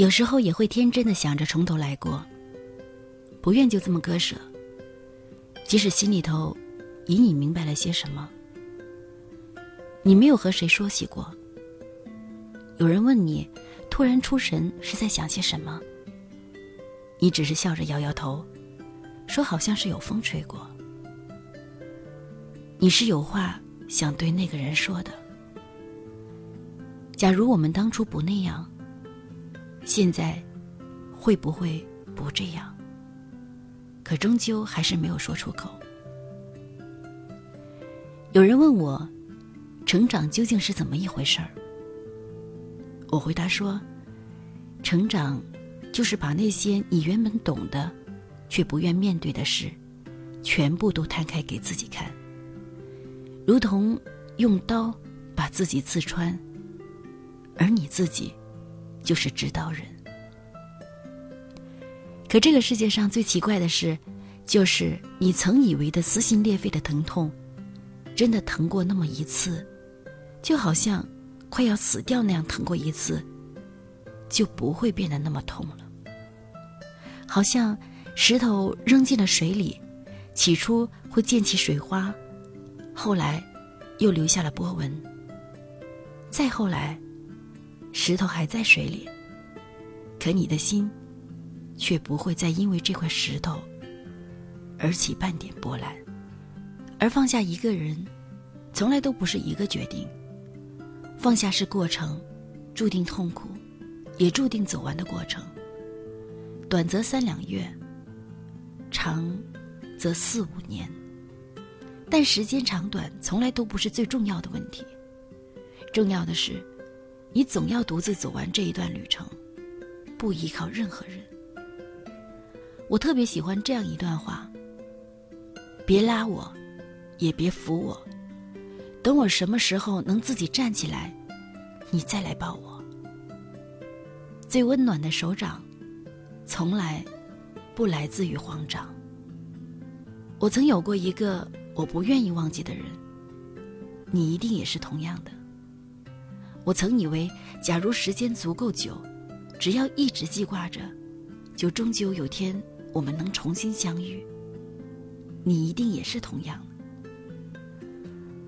有时候也会天真的想着从头来过，不愿就这么割舍，即使心里头隐隐明白了些什么。你没有和谁说起过。有人问你，突然出神是在想些什么？你只是笑着摇摇头，说好像是有风吹过。你是有话想对那个人说的。假如我们当初不那样，现在会不会不这样？可终究还是没有说出口。有人问我，成长究竟是怎么一回事儿？我回答说，成长。就是把那些你原本懂的，却不愿面对的事，全部都摊开给自己看，如同用刀把自己刺穿，而你自己就是指导人。可这个世界上最奇怪的事，就是你曾以为的撕心裂肺的疼痛，真的疼过那么一次，就好像快要死掉那样疼过一次。就不会变得那么痛了。好像石头扔进了水里，起初会溅起水花，后来又留下了波纹。再后来，石头还在水里，可你的心却不会再因为这块石头而起半点波澜。而放下一个人，从来都不是一个决定。放下是过程，注定痛苦。也注定走完的过程。短则三两月，长则四五年。但时间长短从来都不是最重要的问题，重要的是，你总要独自走完这一段旅程，不依靠任何人。我特别喜欢这样一段话：别拉我，也别扶我，等我什么时候能自己站起来，你再来抱我。最温暖的手掌，从来不来自于慌张。我曾有过一个我不愿意忘记的人，你一定也是同样的。我曾以为，假如时间足够久，只要一直记挂着，就终究有天我们能重新相遇。你一定也是同样。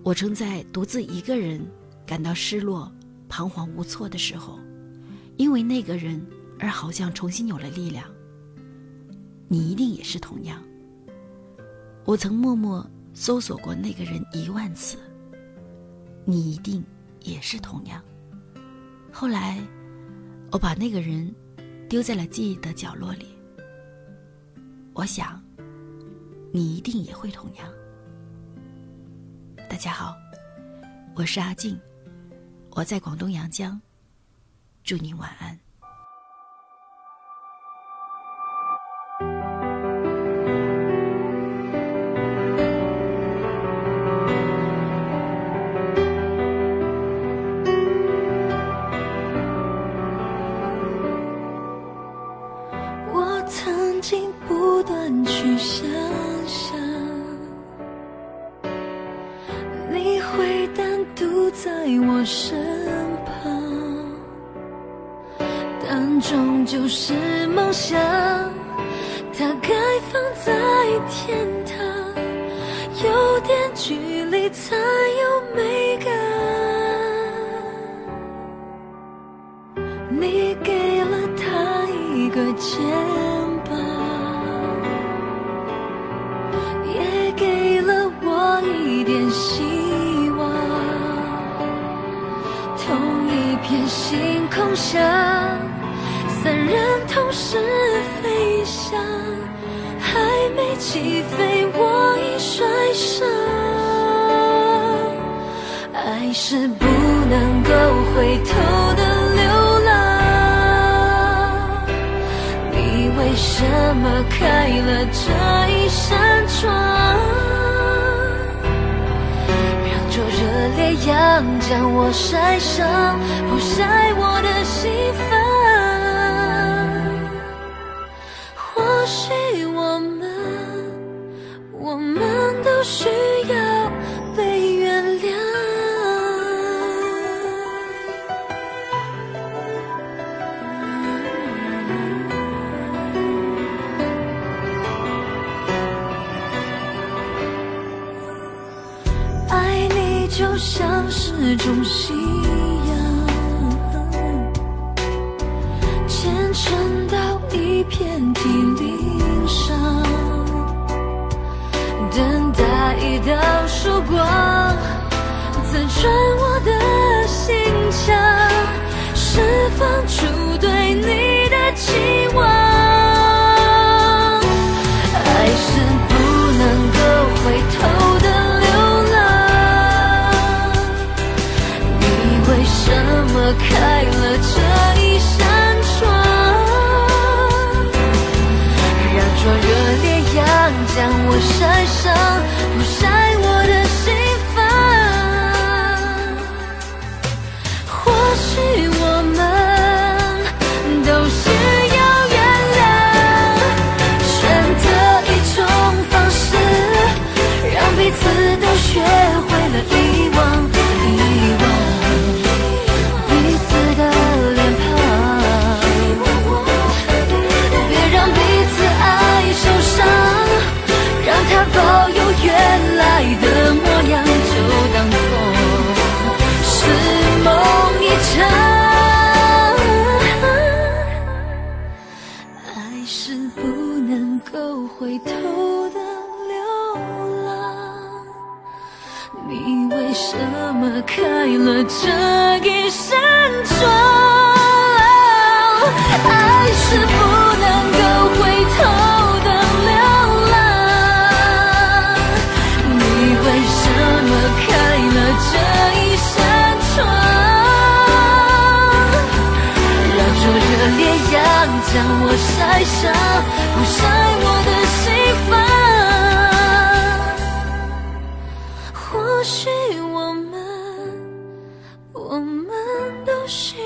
我曾在独自一个人感到失落、彷徨无措的时候。因为那个人而好像重新有了力量。你一定也是同样。我曾默默搜索过那个人一万次。你一定也是同样。后来，我把那个人丢在了记忆的角落里。我想，你一定也会同样。大家好，我是阿静，我在广东阳江。祝你晚安。去想象，你会单独在我身旁，但。终究是梦想，它该放在天堂，有点距离才有美感。你给了他一个肩空下。三人同时飞翔，还没起飞，我已摔伤。爱是不能够回头的流浪。你为什么开了这一扇窗，热烈阳将我晒伤，不晒我的心房？像是种信仰，虔诚到一片地鳞伤，等待一道曙光，刺穿我的开了这一扇窗。让灼热烈阳将我晒伤么开了这一扇窗？爱是不能够回头的流浪，你为什么开了这一扇窗？让灼热烈阳将我晒伤，不晒我的心房。或许我们，我们都需